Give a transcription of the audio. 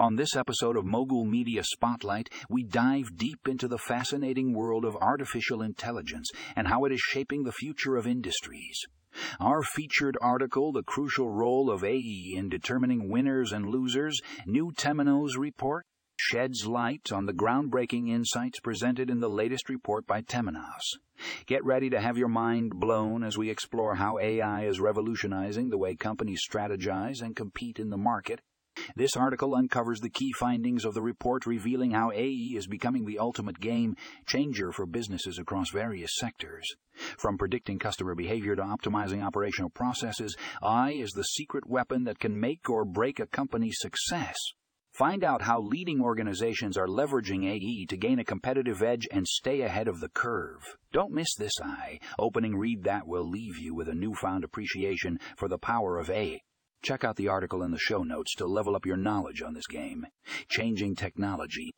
On this episode of Mogul Media Spotlight, we dive deep into the fascinating world of artificial intelligence and how it is shaping the future of industries. Our featured article, The Crucial Role of AI in Determining Winners and Losers, New Temenos Report, sheds light on the groundbreaking insights presented in the latest report by Temenos. Get ready to have your mind blown as we explore how AI is revolutionizing the way companies strategize and compete in the market this article uncovers the key findings of the report revealing how AI is becoming the ultimate game changer for businesses across various sectors. From predicting customer behavior to optimizing operational processes, AI is the secret weapon that can make or break a company's success. Find out how leading organizations are leveraging AI to gain a competitive edge and stay ahead of the curve. Don't miss this eye. Opening Read That will leave you with a newfound appreciation for the power of AI. Check out the article in the show notes to level up your knowledge on this game. Changing technology